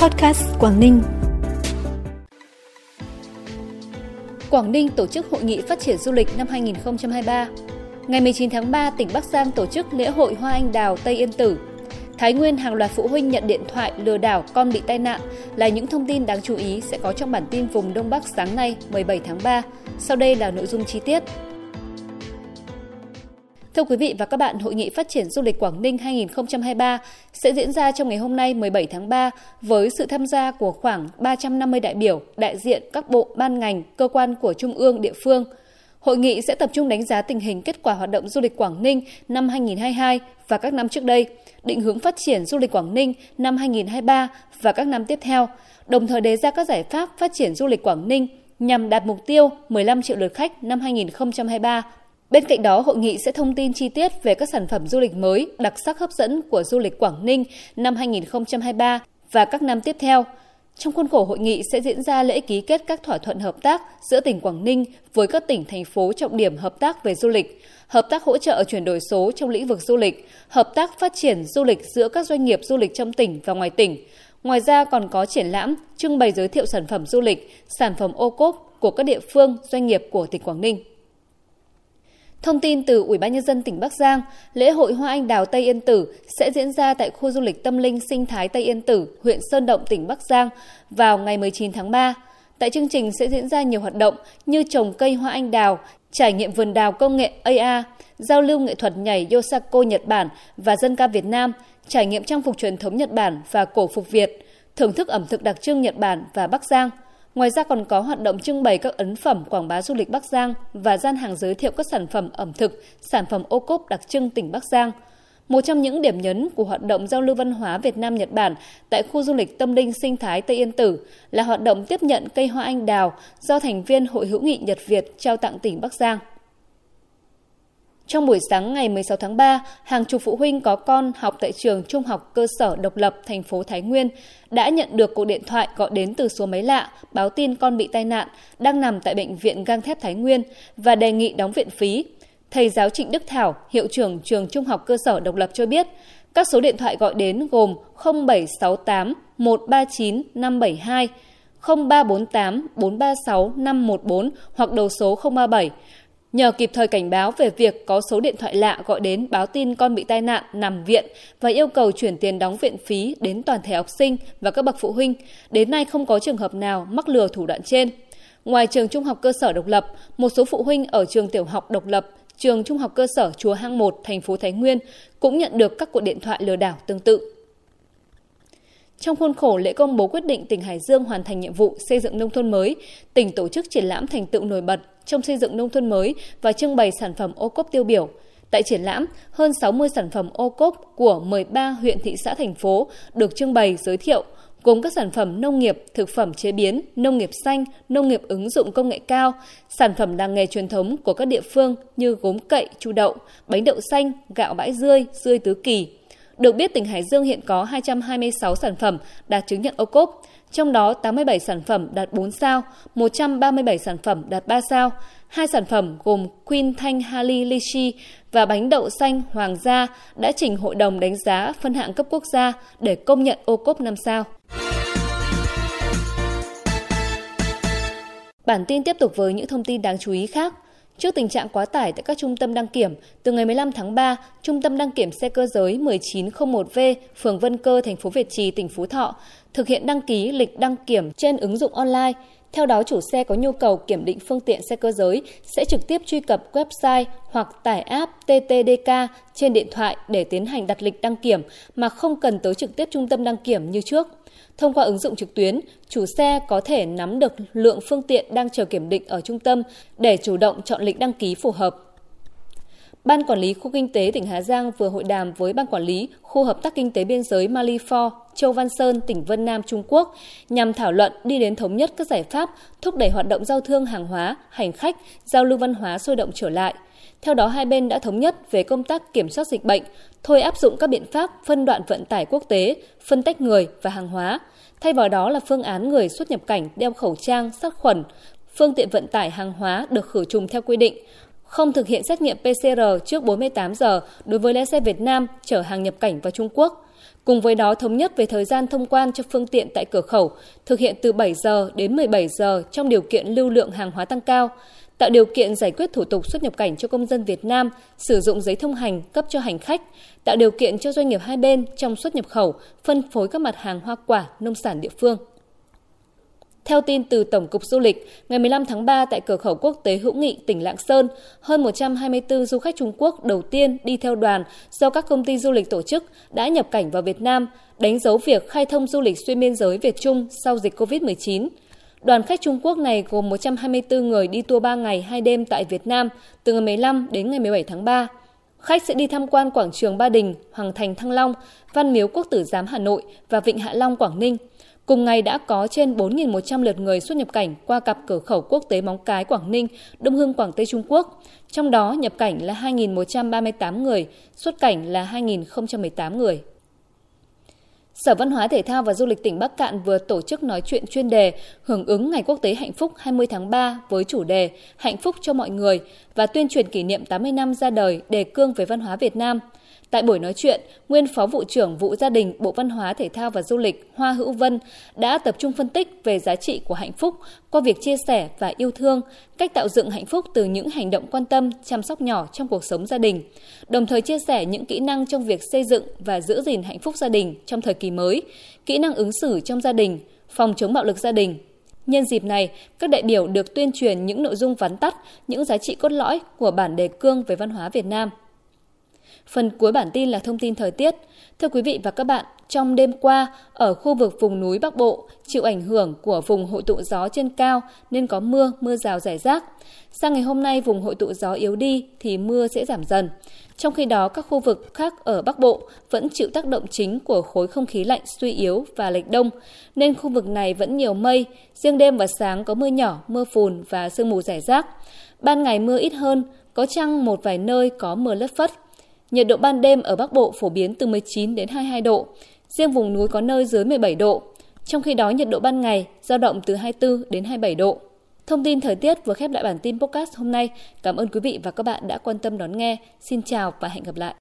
Podcast Quảng Ninh. Quảng Ninh tổ chức hội nghị phát triển du lịch năm 2023. Ngày 19 tháng 3, tỉnh Bắc Giang tổ chức lễ hội Hoa Anh Đào Tây Yên Tử. Thái Nguyên hàng loạt phụ huynh nhận điện thoại lừa đảo con bị tai nạn là những thông tin đáng chú ý sẽ có trong bản tin vùng Đông Bắc sáng nay 17 tháng 3. Sau đây là nội dung chi tiết. Thưa quý vị và các bạn, Hội nghị Phát triển Du lịch Quảng Ninh 2023 sẽ diễn ra trong ngày hôm nay 17 tháng 3 với sự tham gia của khoảng 350 đại biểu, đại diện các bộ, ban ngành, cơ quan của Trung ương, địa phương. Hội nghị sẽ tập trung đánh giá tình hình kết quả hoạt động du lịch Quảng Ninh năm 2022 và các năm trước đây, định hướng phát triển du lịch Quảng Ninh năm 2023 và các năm tiếp theo, đồng thời đề ra các giải pháp phát triển du lịch Quảng Ninh nhằm đạt mục tiêu 15 triệu lượt khách năm 2023 Bên cạnh đó, hội nghị sẽ thông tin chi tiết về các sản phẩm du lịch mới, đặc sắc hấp dẫn của du lịch Quảng Ninh năm 2023 và các năm tiếp theo. Trong khuôn khổ hội nghị sẽ diễn ra lễ ký kết các thỏa thuận hợp tác giữa tỉnh Quảng Ninh với các tỉnh, thành phố trọng điểm hợp tác về du lịch, hợp tác hỗ trợ chuyển đổi số trong lĩnh vực du lịch, hợp tác phát triển du lịch giữa các doanh nghiệp du lịch trong tỉnh và ngoài tỉnh. Ngoài ra còn có triển lãm, trưng bày giới thiệu sản phẩm du lịch, sản phẩm ô cốp của các địa phương, doanh nghiệp của tỉnh Quảng Ninh. Thông tin từ Ủy ban nhân dân tỉnh Bắc Giang, lễ hội Hoa Anh Đào Tây Yên Tử sẽ diễn ra tại khu du lịch tâm linh sinh thái Tây Yên Tử, huyện Sơn Động, tỉnh Bắc Giang vào ngày 19 tháng 3. Tại chương trình sẽ diễn ra nhiều hoạt động như trồng cây hoa anh đào, trải nghiệm vườn đào công nghệ AA, giao lưu nghệ thuật nhảy Yosako Nhật Bản và dân ca Việt Nam, trải nghiệm trang phục truyền thống Nhật Bản và cổ phục Việt, thưởng thức ẩm thực đặc trưng Nhật Bản và Bắc Giang – Ngoài ra còn có hoạt động trưng bày các ấn phẩm quảng bá du lịch Bắc Giang và gian hàng giới thiệu các sản phẩm ẩm thực, sản phẩm ô cốp đặc trưng tỉnh Bắc Giang. Một trong những điểm nhấn của hoạt động giao lưu văn hóa Việt Nam Nhật Bản tại khu du lịch tâm linh sinh thái Tây Yên Tử là hoạt động tiếp nhận cây hoa anh đào do thành viên Hội hữu nghị Nhật Việt trao tặng tỉnh Bắc Giang. Trong buổi sáng ngày 16 tháng 3, hàng chục phụ huynh có con học tại trường trung học cơ sở độc lập thành phố Thái Nguyên đã nhận được cuộc điện thoại gọi đến từ số máy lạ báo tin con bị tai nạn đang nằm tại bệnh viện gang thép Thái Nguyên và đề nghị đóng viện phí. Thầy giáo Trịnh Đức Thảo, hiệu trưởng trường trung học cơ sở độc lập cho biết, các số điện thoại gọi đến gồm 0768 139 572, 0348 436 514 hoặc đầu số 037 Nhờ kịp thời cảnh báo về việc có số điện thoại lạ gọi đến báo tin con bị tai nạn, nằm viện và yêu cầu chuyển tiền đóng viện phí đến toàn thể học sinh và các bậc phụ huynh, đến nay không có trường hợp nào mắc lừa thủ đoạn trên. Ngoài trường trung học cơ sở độc lập, một số phụ huynh ở trường tiểu học độc lập, trường trung học cơ sở Chùa Hang 1, thành phố Thái Nguyên cũng nhận được các cuộc điện thoại lừa đảo tương tự. Trong khuôn khổ lễ công bố quyết định tỉnh Hải Dương hoàn thành nhiệm vụ xây dựng nông thôn mới, tỉnh tổ chức triển lãm thành tựu nổi bật trong xây dựng nông thôn mới và trưng bày sản phẩm ô cốp tiêu biểu. Tại triển lãm, hơn 60 sản phẩm ô cốp của 13 huyện thị xã thành phố được trưng bày giới thiệu, gồm các sản phẩm nông nghiệp, thực phẩm chế biến, nông nghiệp xanh, nông nghiệp ứng dụng công nghệ cao, sản phẩm làng nghề truyền thống của các địa phương như gốm cậy, chu đậu, bánh đậu xanh, gạo bãi rươi, rươi tứ kỳ, được biết, tỉnh Hải Dương hiện có 226 sản phẩm đạt chứng nhận ô cốp, trong đó 87 sản phẩm đạt 4 sao, 137 sản phẩm đạt 3 sao. Hai sản phẩm gồm Queen Thanh Hali Lychee và bánh đậu xanh Hoàng gia đã trình Hội đồng đánh giá phân hạng cấp quốc gia để công nhận ô cốp 5 sao. Bản tin tiếp tục với những thông tin đáng chú ý khác. Trước tình trạng quá tải tại các trung tâm đăng kiểm, từ ngày 15 tháng 3, Trung tâm đăng kiểm xe cơ giới 1901V, phường Vân Cơ, thành phố Việt Trì, tỉnh Phú Thọ, thực hiện đăng ký lịch đăng kiểm trên ứng dụng online. Theo đó, chủ xe có nhu cầu kiểm định phương tiện xe cơ giới sẽ trực tiếp truy cập website hoặc tải app TTDK trên điện thoại để tiến hành đặt lịch đăng kiểm mà không cần tới trực tiếp trung tâm đăng kiểm như trước. Thông qua ứng dụng trực tuyến, chủ xe có thể nắm được lượng phương tiện đang chờ kiểm định ở trung tâm để chủ động chọn lịch đăng ký phù hợp. Ban Quản lý Khu Kinh tế tỉnh Hà Giang vừa hội đàm với Ban Quản lý Khu Hợp tác Kinh tế Biên giới Malifor, Châu Văn Sơn, tỉnh Vân Nam, Trung Quốc nhằm thảo luận đi đến thống nhất các giải pháp thúc đẩy hoạt động giao thương hàng hóa, hành khách, giao lưu văn hóa sôi động trở lại – theo đó, hai bên đã thống nhất về công tác kiểm soát dịch bệnh, thôi áp dụng các biện pháp phân đoạn vận tải quốc tế, phân tách người và hàng hóa. Thay vào đó là phương án người xuất nhập cảnh đeo khẩu trang, sát khuẩn, phương tiện vận tải hàng hóa được khử trùng theo quy định, không thực hiện xét nghiệm PCR trước 48 giờ đối với lái xe Việt Nam chở hàng nhập cảnh vào Trung Quốc. Cùng với đó thống nhất về thời gian thông quan cho phương tiện tại cửa khẩu, thực hiện từ 7 giờ đến 17 giờ trong điều kiện lưu lượng hàng hóa tăng cao, tạo điều kiện giải quyết thủ tục xuất nhập cảnh cho công dân Việt Nam sử dụng giấy thông hành cấp cho hành khách, tạo điều kiện cho doanh nghiệp hai bên trong xuất nhập khẩu, phân phối các mặt hàng hoa quả, nông sản địa phương. Theo tin từ Tổng cục Du lịch, ngày 15 tháng 3 tại cửa khẩu quốc tế Hữu Nghị, tỉnh Lạng Sơn, hơn 124 du khách Trung Quốc đầu tiên đi theo đoàn do các công ty du lịch tổ chức đã nhập cảnh vào Việt Nam, đánh dấu việc khai thông du lịch xuyên biên giới Việt Trung sau dịch COVID-19. Đoàn khách Trung Quốc này gồm 124 người đi tour 3 ngày 2 đêm tại Việt Nam từ ngày 15 đến ngày 17 tháng 3. Khách sẽ đi tham quan quảng trường Ba Đình, Hoàng Thành Thăng Long, Văn Miếu Quốc Tử Giám Hà Nội và Vịnh Hạ Long Quảng Ninh – Cùng ngày đã có trên 4.100 lượt người xuất nhập cảnh qua cặp cửa khẩu quốc tế Móng Cái Quảng Ninh, Đông Hưng Quảng Tây Trung Quốc. Trong đó nhập cảnh là 2.138 người, xuất cảnh là 2.018 người. Sở Văn hóa Thể thao và Du lịch tỉnh Bắc Cạn vừa tổ chức nói chuyện chuyên đề hưởng ứng Ngày Quốc tế Hạnh phúc 20 tháng 3 với chủ đề Hạnh phúc cho mọi người và tuyên truyền kỷ niệm 80 năm ra đời đề cương về văn hóa Việt Nam – Tại buổi nói chuyện, nguyên Phó vụ trưởng vụ gia đình Bộ Văn hóa Thể thao và Du lịch Hoa Hữu Vân đã tập trung phân tích về giá trị của hạnh phúc qua việc chia sẻ và yêu thương, cách tạo dựng hạnh phúc từ những hành động quan tâm, chăm sóc nhỏ trong cuộc sống gia đình, đồng thời chia sẻ những kỹ năng trong việc xây dựng và giữ gìn hạnh phúc gia đình trong thời kỳ mới, kỹ năng ứng xử trong gia đình, phòng chống bạo lực gia đình, Nhân dịp này, các đại biểu được tuyên truyền những nội dung vắn tắt, những giá trị cốt lõi của bản đề cương về văn hóa Việt Nam. Phần cuối bản tin là thông tin thời tiết. Thưa quý vị và các bạn, trong đêm qua, ở khu vực vùng núi Bắc Bộ, chịu ảnh hưởng của vùng hội tụ gió trên cao nên có mưa, mưa rào rải rác. Sang ngày hôm nay, vùng hội tụ gió yếu đi thì mưa sẽ giảm dần. Trong khi đó, các khu vực khác ở Bắc Bộ vẫn chịu tác động chính của khối không khí lạnh suy yếu và lệch đông, nên khu vực này vẫn nhiều mây, riêng đêm và sáng có mưa nhỏ, mưa phùn và sương mù rải rác. Ban ngày mưa ít hơn, có chăng một vài nơi có mưa lất phất. Nhiệt độ ban đêm ở Bắc Bộ phổ biến từ 19 đến 22 độ, riêng vùng núi có nơi dưới 17 độ. Trong khi đó nhiệt độ ban ngày dao động từ 24 đến 27 độ. Thông tin thời tiết vừa khép lại bản tin podcast hôm nay. Cảm ơn quý vị và các bạn đã quan tâm đón nghe. Xin chào và hẹn gặp lại.